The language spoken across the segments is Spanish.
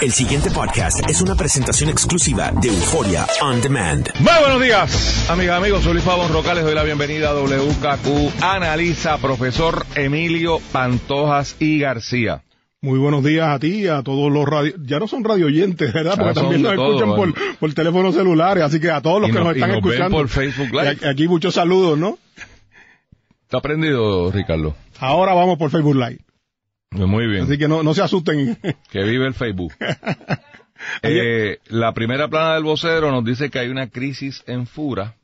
El siguiente podcast es una presentación exclusiva de Euforia On Demand. Muy buenos días, amigas, amigos. Soy Luis Pavón Roca. Les doy la bienvenida a WKQ. Analiza, profesor Emilio Pantojas y García. Muy buenos días a ti y a todos los radio... Ya no son radioyentes, ¿verdad? Ya Porque también nos todo, escuchan bueno. por, por teléfonos celulares, así que a todos los Y que nos- nos y están nos ven escuchando. por Facebook Live. Y aquí- Aquí muchos saludos, ¿no? ¿Está aprendido, Ricardo? Ahora vamos por Facebook Live. Muy bien. Así que no, no se asusten. Que vive el Facebook. Eh, la primera plana del vocero nos dice que hay una crisis en Fura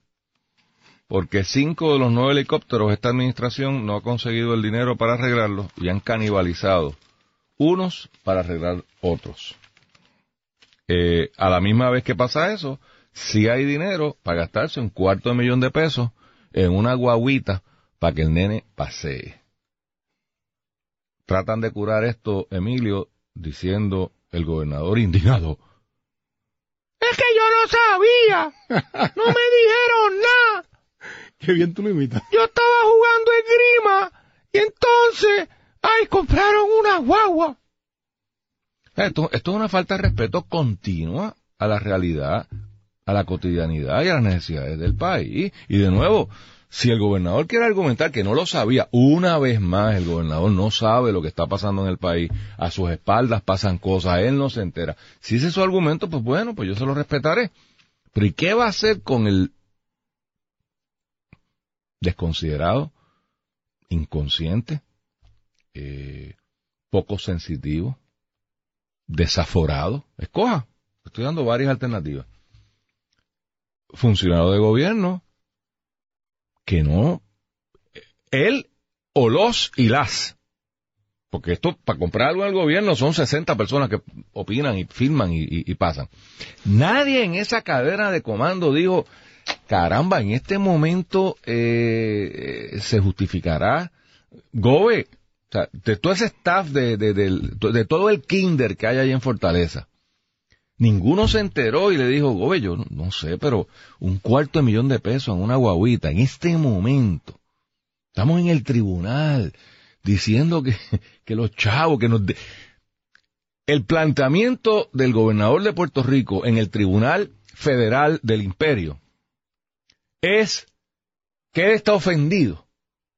porque cinco de los nueve helicópteros de esta administración no ha conseguido el dinero para arreglarlos y han canibalizado unos para arreglar otros. Eh, a la misma vez que pasa eso, si hay dinero para gastarse un cuarto de millón de pesos en una guaguita para que el nene pasee. Tratan de curar esto, Emilio, diciendo el gobernador indignado. Es que yo no sabía. No me dijeron nada. Qué bien tú lo imitas. Yo estaba jugando esgrima y entonces, ay, compraron una guagua. Esto, esto es una falta de respeto continua a la realidad, a la cotidianidad y a las necesidades del país. Y de nuevo, si el gobernador quiere argumentar que no lo sabía, una vez más el gobernador no sabe lo que está pasando en el país, a sus espaldas pasan cosas, él no se entera. Si ese es su argumento, pues bueno, pues yo se lo respetaré. Pero ¿y qué va a hacer con el desconsiderado, inconsciente, eh, poco sensitivo, desaforado? Escoja. Estoy dando varias alternativas. Funcionario de gobierno que no, él o los y las, porque esto para comprar algo el gobierno son 60 personas que opinan y firman y, pasan. Nadie en esa cadena de comando dijo, caramba, en este momento eh, se justificará. Gobe, o sea, de todo ese staff de, de, del- de todo el kinder que hay ahí en Fortaleza, ninguno se enteró y le dijo, Gobe, yo no, sé, pero un cuarto de millón de pesos en una guaguita, en este momento, estamos en el tribunal diciendo que, que los chavos, que nos... de- El planteamiento del gobernador de Puerto Rico en el Tribunal Federal del Imperio es que él está ofendido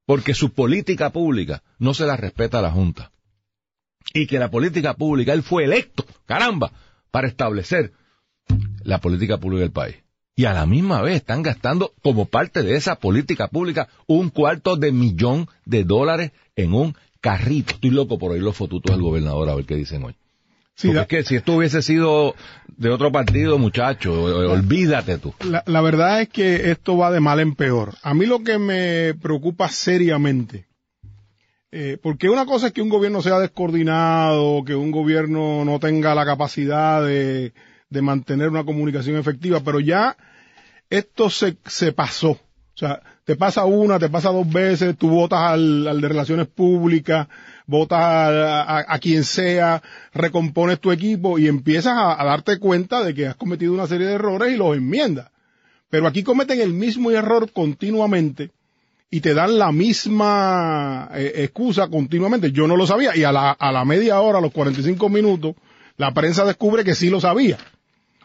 porque su política pública no se la respeta a la Junta. Y que la política pública, él fue electo, caramba, para establecer la política pública del país. Y a la misma vez están gastando como parte de esa política pública un cuarto de millón de dólares en un carrito. Estoy loco por oír los fotutos del gobernador a ver qué dicen hoy. Sí, Porque la, es que si esto hubiese sido de otro partido, muchacho, o- olvídate tú. la- la verdad es que esto va de mal en peor. A mí lo que me preocupa seriamente, eh, porque una cosa es que un gobierno sea descoordinado, que un gobierno no tenga la capacidad de, mantener una comunicación efectiva, pero ya esto se, se pasó. O sea, te pasa una, te pasa dos veces, tú votas al, de relaciones públicas, votas a, a- a quien sea, recompones tu equipo y empiezas a, a darte cuenta de que has cometido una serie de errores y los enmiendas. Pero aquí cometen el mismo error continuamente y te dan la misma eh, excusa continuamente. Yo no lo sabía y a la, a la media hora, a los 45 minutos, la prensa descubre que sí lo sabía.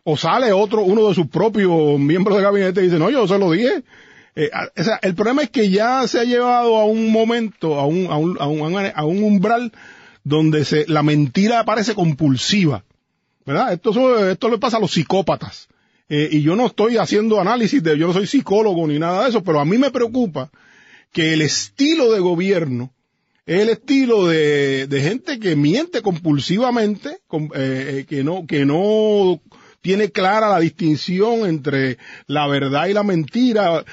O sale otro, uno de sus propios miembros de gabinete y dice, no, yo se lo dije. Eh, o sea, el problema es que ya se ha llevado a un momento, a un, a un, a un, a un umbral donde se, la mentira parece compulsiva. ¿Verdad? Esto, esto le pasa a los psicópatas. Eh, y yo no estoy haciendo análisis de, yo no soy psicólogo ni nada de eso, pero a mí me preocupa que el estilo de gobierno es el estilo de, gente que miente compulsivamente, com- eh, eh, que no, tiene clara la distinción entre la verdad y la mentira.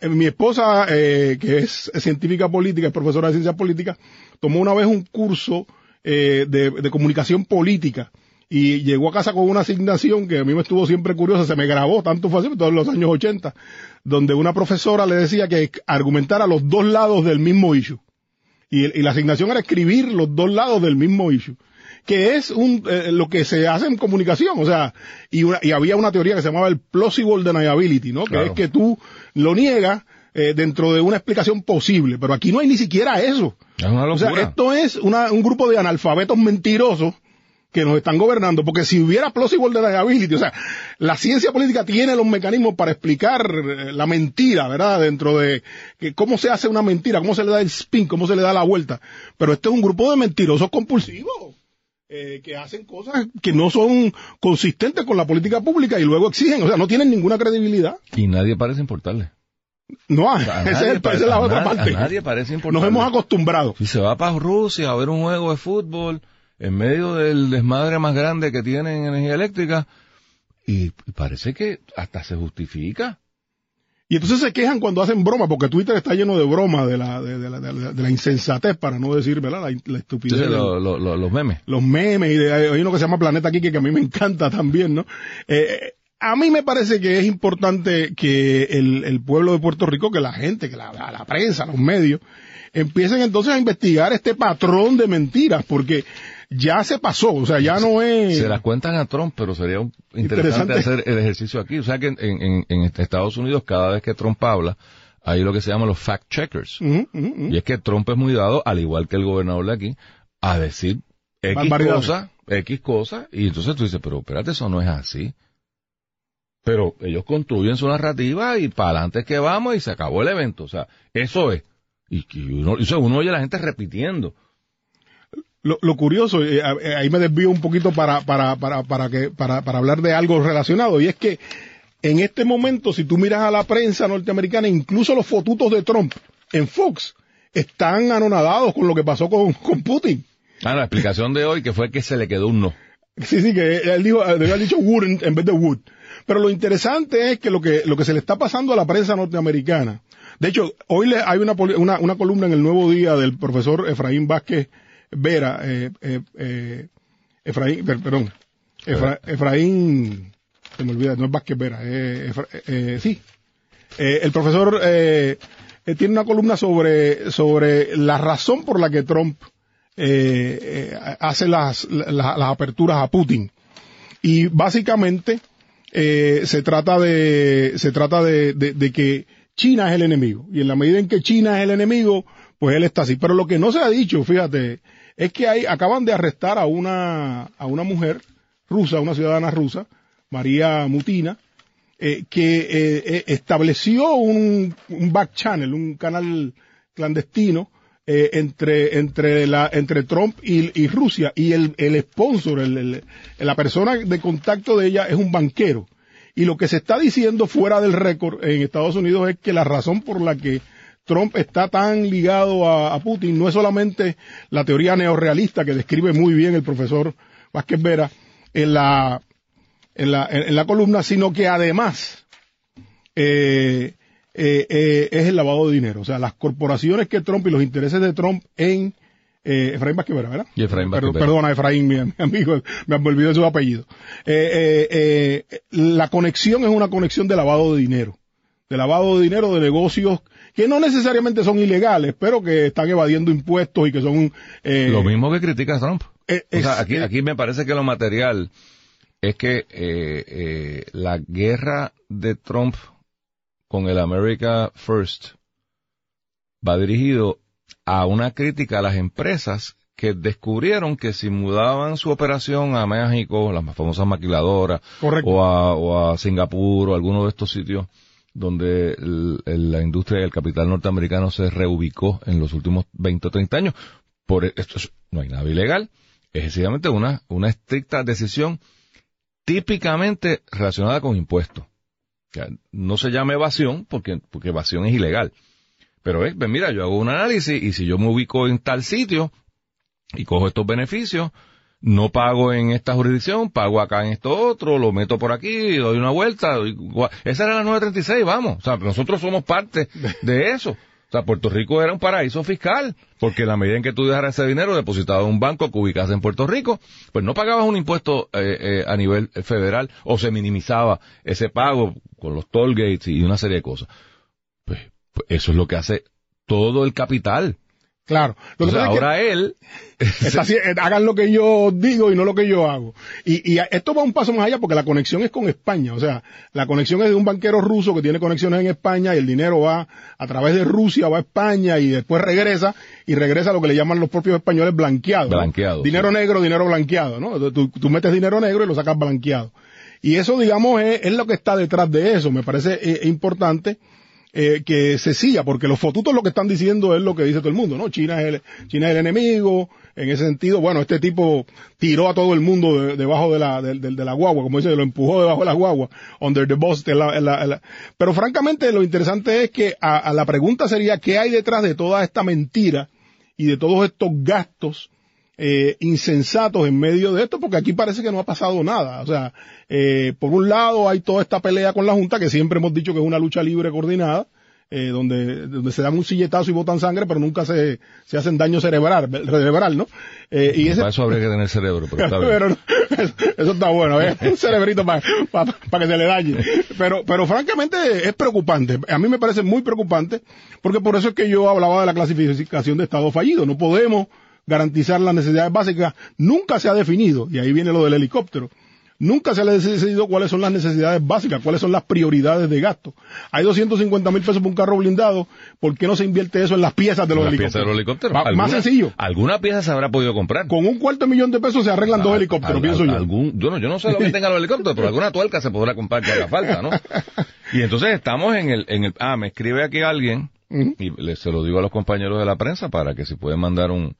Eh, Mi esposa, eh, que es científica política, es profesora de ciencias políticas, tomó una vez un curso eh, de comunicación política y llegó a casa con una asignación que a mí me estuvo siempre curiosa, se me grabó, tanto fue así, todos los años 80, donde una profesora le decía que argumentara los dos lados del mismo issue. Y, y la asignación era escribir los dos lados del mismo issue. Que es un, eh, lo que se hace en comunicación, o sea, y, una- y había una teoría que se llamaba el plausible deniability, ¿no? Claro. Que es que tú lo niegas eh, dentro de una explicación posible, pero aquí no hay ni siquiera eso. Es una O sea, esto es una- un grupo de analfabetos mentirosos que nos están gobernando, porque si hubiera plausible deniability, o sea, la ciencia política tiene los mecanismos para explicar eh, la mentira, ¿verdad? Dentro de que cómo se hace una mentira, cómo se le da el spin, cómo se le da la vuelta. Pero este es un grupo de mentirosos compulsivos. Eh, que hacen cosas que no son consistentes con la política pública y luego exigen, o sea, no tienen ninguna credibilidad. Y nadie parece importarle. No, es, esa es la otra nadie, parte. nadie parece importarle. Nos hemos acostumbrado. Si se va para Rusia a ver un juego de fútbol en medio del desmadre más grande que tienen energía eléctrica y parece que hasta se justifica. Y entonces se quejan cuando hacen broma, porque Twitter está lleno de broma de la, de, de la, de la, insensatez, para no decir, ¿verdad? La, la estupidez. Lo- lo- lo- los memes. los memes y de, hay uno que se llama Planeta Kike que a mí me encanta también, ¿no? Eh, a mí me parece que es importante que el, el pueblo de Puerto Rico, que la gente, que la, la prensa, los medios, empiecen entonces a investigar este patrón de mentiras, porque ya se pasó, o sea, ya no es... Se las cuentan a Trump, pero sería un- interesante, Interesante. hacer el ejercicio aquí. O sea que en, en- en Estados Unidos, cada vez que Trump habla, hay lo que se llama los fact checkers. Ujú, ujú, ujú. Y es que Trump es muy dado, al igual que el gobernador de aquí, a decir X cosa, X cosa, y entonces tú dices, pero espérate, eso no es así. Pero ellos construyen su narrativa y para adelante que vamos y se acabó el evento. O sea, eso es. Y, y uno, eso uno oye a la gente repitiendo. Lo, lo curioso, eh, eh, ahí me desvío un poquito para, para, para, para, que, para, para hablar de algo relacionado, y es que en este momento, si tú miras a la prensa norteamericana, incluso los fotutos de Trump en Fox están anonadados con lo que pasó con, con Putin. Ah, la explicación de hoy que fue que se le quedó un no. Sí, sí, que él dijo, debe haber dicho wouldn't en vez de would. Pero lo interesante es que lo que, lo que se le está pasando a la prensa norteamericana, de hecho, hoy le, hay una, una, una columna en el Nuevo Día del profesor Efraín Vázquez Vera, eh, eh, eh, Efraín, per- perdón, Efra- Efraín, se me olvida, no es Vázquez Vera, eh, Efra- eh, sí, el profesor tiene una columna sobre, sobre la razón por la que Trump hace las, las, las aperturas a Putin. Y básicamente eh, se trata de, se trata de, de- de que China es el enemigo. Y en la medida en que China es el enemigo, pues él está así. Pero lo que no se ha dicho, fíjate, es que hay, acaban de arrestar a una, a una mujer rusa, una ciudadana rusa, María Mutina, eh, que eh, eh, estableció un, un back channel, un canal clandestino eh, entre entre la entre Trump y, Rusia y el, el sponsor, el- el- la persona de contacto de ella es un banquero. Y lo que se está diciendo fuera del récord en Estados Unidos es que la razón por la que Trump está tan ligado a, a Putin no es solamente la teoría neorrealista que describe muy bien el profesor Vázquez Vera en la en la, en, la columna, sino que además eh, eh, eh, es el lavado de dinero. O sea, las corporaciones que Trump y los intereses de Trump en eh, Efraín Vázquez Vera, ¿verdad? Y Efraín Vázquez Vera. Perdona, Efraín, mi, mi amigo, me olvidé de su apellido. Eh, eh, eh, la conexión es una conexión de lavado de dinero. De lavado de dinero de negocios que no necesariamente son ilegales, pero que están evadiendo impuestos y que son... eh, Lo mismo que critica Trump. eh, O sea, es- aquí, eh, aquí me parece que lo material es que eh, eh, la guerra de Trump con el America First va dirigido a una crítica a las empresas que descubrieron que si mudaban su operación a México, las más famosas maquiladoras, o a, o a Singapur o alguno de estos sitios donde la industria y el capital norteamericano se reubicó en los últimos 20 o 30 años. Por e- esto es- no hay nada ilegal, es sencillamente una, una estricta decisión típicamente relacionada con impuestos. No se llama evasión porque, porque evasión es ilegal. Pero es, ven, mira, yo hago un análisis y si yo me ubico en tal sitio y cojo estos beneficios, no pago en esta jurisdicción, pago acá en esto otro, lo meto por aquí, doy una vuelta. doy Esa era la 936, vamos. O sea, nosotros somos parte de eso. O sea, Puerto Rico era un paraíso fiscal, porque en la medida en que tú dejaras ese dinero depositado en un banco que ubicas en Puerto Rico, pues no pagabas un impuesto eh, eh, a nivel federal o se minimizaba ese pago con los toll gates y una serie de cosas. Pues, pues eso es lo que hace todo el capital. Claro. Lo que pasa es que- ahora él, Está eh, hagan lo que yo digo y no lo que yo hago. Y, y esto va un paso más allá porque la conexión es con España. O sea, la conexión es de un banquero ruso que tiene conexiones en España y el dinero va a través de Rusia, va a España y después regresa y regresa a lo que le llaman los propios españoles blanqueado. ¿no? Blanqueado, Dinero negro, dinero blanqueado, ¿no? Tú, tú metes dinero negro y lo sacas blanqueado. Y eso, digamos, es, es lo que está detrás de eso. Me parece eh, importante eh, que se siga, porque los fotutos lo que están diciendo es lo que dice todo el mundo, ¿no? China es el, China es el enemigo, en ese sentido, bueno, este tipo tiró a todo el mundo de- debajo de la, de, de- la guagua, como dice, lo empujó debajo de la guagua, under the bus, la- la- la- pero francamente lo interesante es que a, a la pregunta sería, ¿qué hay detrás de toda esta mentira y de todos estos gastos eh, insensatos en medio de esto, porque aquí parece que no ha pasado nada. O sea, eh, por un lado hay toda esta pelea con la Junta, que siempre hemos dicho que es una lucha libre coordinada, eh, donde, donde se dan un silletazo y botan sangre, pero nunca se, se hacen daño cerebral, cerebral ¿no? Eh, y ese, para eso habría que tener cerebro, pero está bien. pero no, eso, eso está bueno, ¿eh? un cerebrito para que se le dañe. Pero, pero francamente es preocupante. A mí me parece muy preocupante, porque por eso es que yo hablaba de la clasificación de Estado fallido. No podemos garantizar las necesidades básicas. Nunca se ha definido, y ahí viene lo del helicóptero. Nunca se ha decidido cuáles son las necesidades básicas, cuáles son las prioridades de gasto. Hay 250 mil pesos por un carro blindado, ¿por qué no se invierte eso en las piezas de los helicópteros? pieza de los helicópteros. Va- ¿Alguna- Más sencillo. ¿Alguna pieza se habrá podido comprar? Con un cuarto de millón de pesos se arreglan dos Al- helicópteros, al- pienso yo. algún- yo, no, yo no sé lo que tengan los helicópteros, pero alguna tuerca se podrá comprar que haga falta, ¿no? Y entonces estamos en el, en el, ah, me escribe aquí alguien, y le- se lo digo a los compañeros de la prensa para que si pueden mandar un,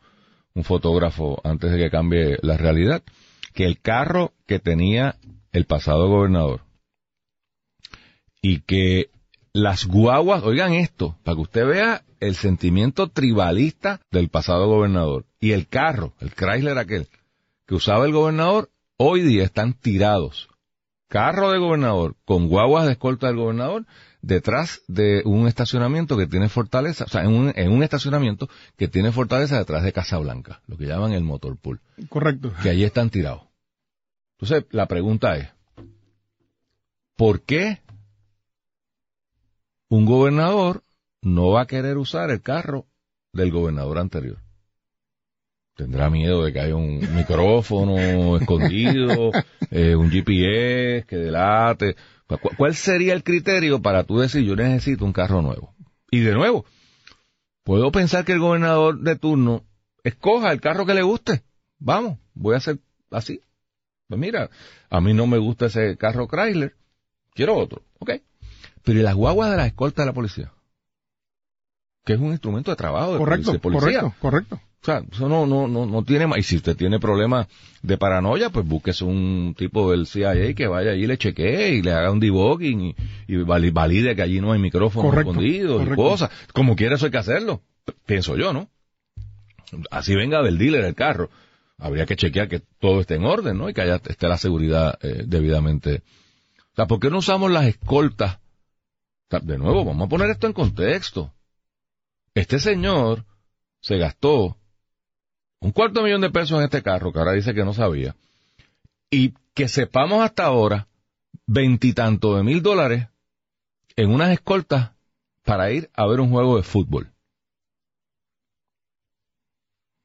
un fotógrafo antes de que cambie la realidad, que el carro que tenía el pasado gobernador y que las guaguas, oigan esto, para que usted vea el sentimiento tribalista del pasado gobernador y el carro, el Chrysler aquel, que usaba el gobernador, hoy día están tirados. Carro de gobernador con guaguas de escolta del gobernador detrás de un estacionamiento que tiene fortaleza, o sea, en un, en un estacionamiento que tiene fortaleza detrás de Casablanca, lo que llaman el motor pool, Correcto. que allí están tirados. Entonces, la pregunta es, ¿por qué un gobernador no va a querer usar el carro del gobernador anterior? Tendrá miedo de que haya un micrófono escondido, eh, un GPS que delate. ¿Cu- ¿Cuál sería el criterio para tú decir yo necesito un carro nuevo? Y de nuevo, puedo pensar que el gobernador de turno escoja el carro que le guste. Vamos, voy a hacer así. Pues mira, a mí no me gusta ese carro Chrysler, quiero otro, ¿ok? Pero ¿y las guaguas de la escolta de la policía? Que es un instrumento de trabajo de Correcto, policía. correcto, correcto. O sea, eso no, no, no, no tiene más. Y si usted tiene problemas de paranoia, pues búsquese un tipo del CIA que vaya allí y le chequee y le haga un debugging y, y vali- valide que allí no hay micrófonos escondidos y cosas. Como quiera eso hay que hacerlo. Pienso yo, ¿no? Así venga del dealer el carro. Habría que chequear que todo esté en orden, ¿no? Y que haya, esté la seguridad eh, debidamente. O sea, ¿por qué no usamos las escoltas? O sea, de nuevo, vamos a poner esto en contexto. Este señor se gastó un cuarto de millón de pesos en este carro, que ahora dice que no sabía, y que sepamos hasta ahora veintitantos de mil dólares en unas escoltas para ir a ver un juego de fútbol.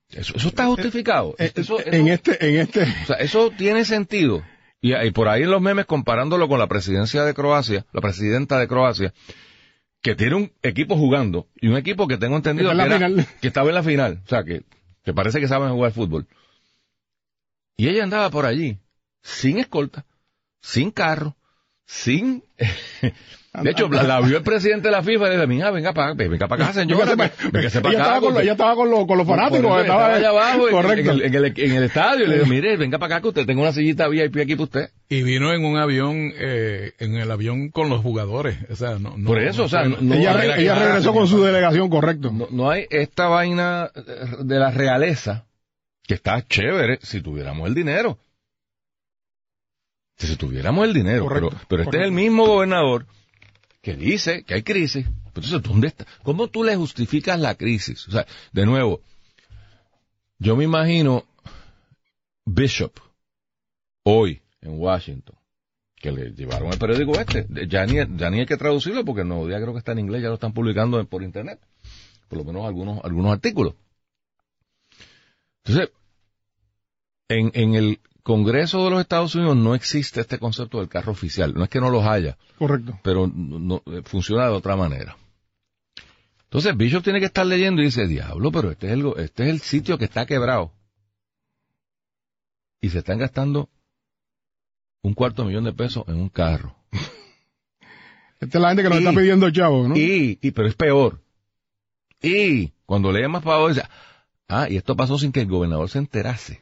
Eso, eso está justificado. Eh, Eso- eso- en este, en este, o sea, eso tiene sentido. Y, y por ahí en los memes comparándolo con la presidencia de Croacia, la presidenta de Croacia, que tiene un equipo jugando y un equipo que tengo entendido Que era- que estaba en la final. O sea, que, que parece que saben jugar fútbol. Y ella andaba por allí, sin escolta, sin carro, sin... De hecho, la, la vio el presidente de la FIFA y le dice, mija, venga para venga para acá, señora. Ella, estaba con, los- ella estaba con, los- con los fanáticos. eso, estaba, allá abajo en- correcto. En, el, en, el, en el estadio y le digo, mire, venga para acá que usted tenga una sillita VIP aquí para usted. Y vino en un avión, eh, en el avión con los jugadores. O sea, no, no- Por eso, no o sea, no- ella, re- ella regresó con su delegación, correcto. No, hay esta vaina de la realeza que está chévere si tuviéramos el dinero. Si tuviéramos el dinero. Correcto, pero pero este es el mismo gobernador que dice que hay crisis. Entonces, ¿dónde está? ¿Cómo tú le justificas la crisis? O sea, de nuevo, yo me imagino Bishop hoy en Washington que le llevaron el periódico este. Ya ni, ya ni hay que traducirlo porque el nuevo día creo que está en inglés, ya lo están publicando por internet. Por lo menos algunos, algunos artículos. Entonces, en, en el Congreso de los Estados Unidos no existe este concepto del carro oficial. No es que no los haya, Correcto. pero no, no- funciona de otra manera. Entonces Bishop tiene que estar leyendo y dice, diablo, pero este es el, este es el sitio que está quebrado. Y se están gastando un cuarto millón de pesos en un carro. Esta es la gente que nos Y- está pidiendo chavo, ¿no? Y, y, pero es peor. Y cuando lee más para abajo dice, ah, y esto pasó sin que el gobernador se enterase.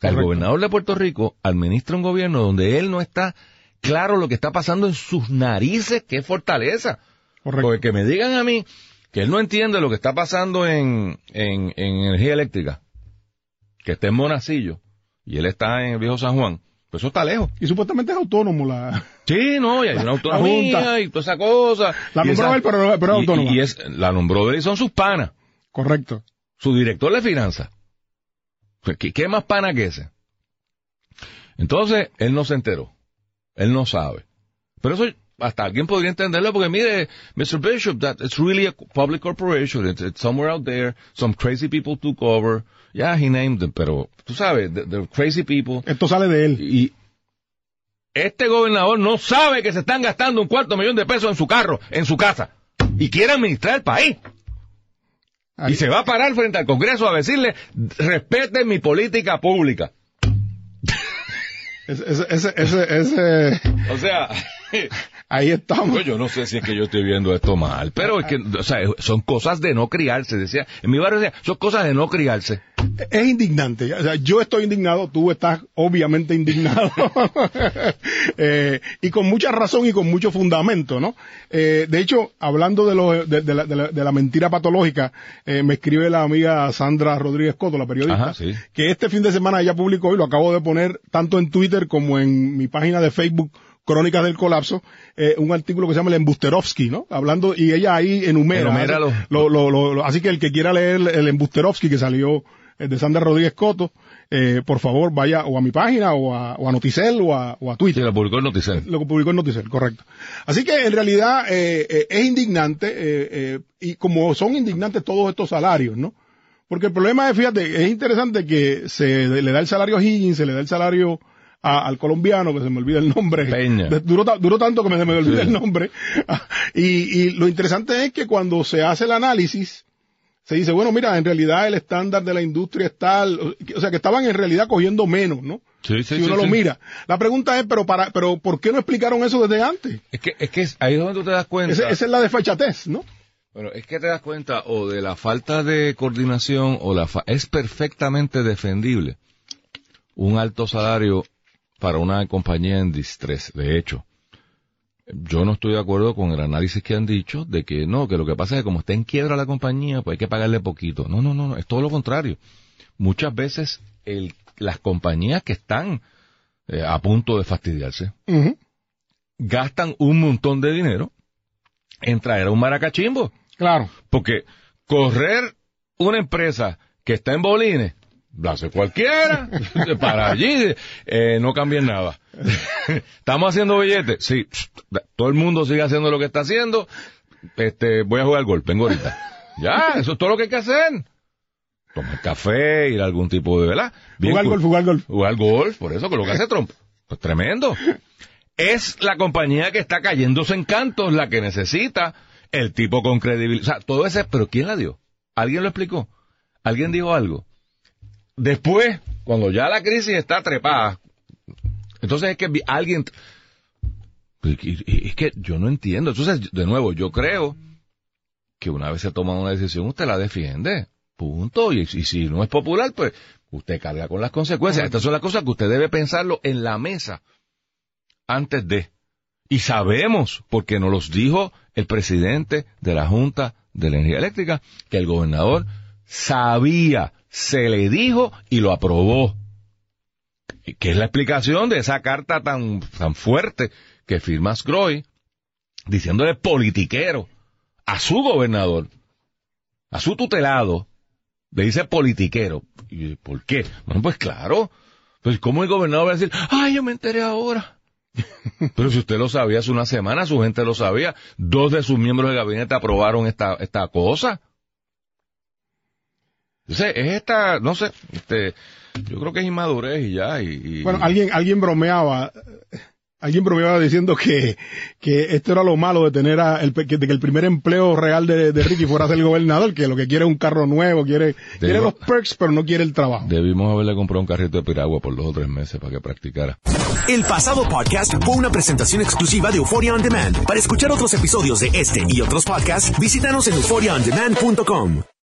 El gobernador de Puerto Rico administra un gobierno donde él no está claro lo que está pasando en sus narices, qué fortaleza. Correcto. Porque que me digan a mí que él no entiende lo que está pasando en, en, en energía eléctrica, que está en Monacillo, y él está en el viejo San Juan, pues eso está lejos. Y supuestamente es autónomo la... Sí, no, y hay una Junta. autonomía y toda esa cosa. La nombró esa- él, pero, pero es. Y, y es, la nombró él y son sus panas. Correcto. Su director de finanzas. Pues, ¿Qué, qué más pana que ese? Entonces, él no se enteró. Él no sabe. Pero eso hasta alguien podría entenderlo porque mire, Mr. Bishop, that it's really a public corporation. It's, it's somewhere out there. Some crazy people took over. Yeah, he named them, pero tú sabes, the, the crazy people. Esto sale de él. Y este gobernador no sabe que se están gastando un cuarto millón de pesos en su carro, en su casa. Y quiere administrar el país. Ahí- Y se va a parar frente al Congreso a decirle, respeten mi política pública. Ese, ese, ese, ese, ese- O sea, ahí estamos. pues yo no sé si es que yo estoy viendo esto mal, pero es que, o sea, son cosas de no criarse, decía. En mi barrio decía, son cosas de no criarse. Es indignante. O sea, yo estoy indignado, tú estás obviamente indignado. Eh, y con mucha razón y con mucho fundamento, ¿no? Eh, de hecho, hablando de, lo, de, de la, de la- de la mentira patológica, eh, me escribe la amiga Sandra Rodríguez Coto, la periodista, Ajá, sí. que este fin de semana ella publicó y lo acabo de poner tanto en Twitter como en mi página de Facebook, Crónicas del Colapso, eh, un artículo que se llama el Embusterovsky, ¿no? Hablando, y ella ahí enumera. Enumera los- lo- lo- lo- lo- así que el que quiera leer el Embusterovsky que salió eh, de Sandra Rodríguez Coto, eh, por favor vaya o a mi página o a, o a Noticel o a, o a Sí, Twitter. lo publicó el noticiero. Lo publicó en Noticel, correcto. Así que en realidad eh, eh, es indignante eh, eh, y como son indignantes todos estos salarios, ¿no? Porque el problema es, fíjate, es interesante que se le da el salario a Higgins, se le da el salario a- al colombiano, que se me olvida el nombre. Peña. Duró, ta- duró tanto que me, se me olvida Sí. el nombre. Y, y lo interesante es que cuando se hace el análisis, se dice, bueno, mira, en realidad el estándar de la industria es tal, o sea, que estaban en realidad cogiendo menos, ¿no? Sí, sí, si uno sí, lo mira. La pregunta es, pero para, pero ¿por qué no explicaron eso desde antes? Es que, es que ahí es donde tú te das cuenta. Esa es la desfachatez, ¿no? Bueno, es que te das cuenta o de la falta de coordinación o la fa- es perfectamente defendible un alto salario para una compañía en distress. De hecho, yo no estoy de acuerdo con el análisis que han dicho de que no, que lo que pasa es que como está en quiebra la compañía, pues hay que pagarle poquito. No, no, no, no, es todo lo contrario. Muchas veces el, las compañías que están eh, a punto de fastidiarse gastan un montón de dinero en traer a un maracachimbo. Claro. Porque correr una empresa que está en bolines, la hace cualquiera, para allí, eh, no cambien nada. ¿Estamos haciendo billetes? Sí, todo el mundo sigue haciendo lo que está haciendo, este, voy a jugar golf, vengo ahorita. Ya, eso es todo lo que hay que hacer. Tomar café, ir a algún tipo de, ¿verdad? Bien Jugar golf, jugar golf. Jugar golf, por eso que lo que hace Trump. Pues tremendo. Es la compañía que está cayéndose en cantos la que necesita el tipo con credibilidad. O sea, todo ese, pero ¿quién la dio? ¿Alguien lo explicó? ¿Alguien dijo algo? Después, cuando ya la crisis está trepada, entonces es que alguien... Es que yo no entiendo. Entonces, de nuevo, yo creo que una vez se toma una decisión, usted la defiende. Punto. Y, y si no es popular, pues usted carga con las consecuencias. Estas son las cosas que usted debe pensarlo en la mesa antes de. Y sabemos, porque nos los dijo el presidente de la Junta de la Energía Eléctrica, que el gobernador sabía, se le dijo y lo aprobó. Que es la explicación de esa carta tan, tan fuerte que firma Scroy, diciéndole politiquero a su gobernador, a su tutelado, le dice politiquero. ¿Y por qué? Bueno, pues claro. Pues cómo el gobernador va a decir, ay, yo me enteré ahora. Pero si usted lo sabía hace una semana, su gente lo sabía. Dos de sus miembros de gabinete aprobaron esta, esta cosa. Entonces, es esta, no sé, este, yo creo que es inmadurez y ya. Y, y- Bueno, alguien, alguien bromeaba, alguien bromeaba diciendo que, que esto era lo malo de tener a, el, pe- que, de que el primer empleo real de, de Ricky fuera ser gobernador, que lo que quiere es un carro nuevo, quiere, quiere los perks, pero no quiere el trabajo. Debimos haberle comprado un carrito de piragua por dos o tres meses para que practicara. El pasado podcast fue una presentación exclusiva de Euphoria On Demand. Para escuchar otros episodios de este y otros podcasts, visítanos en euphoriaondemand.com.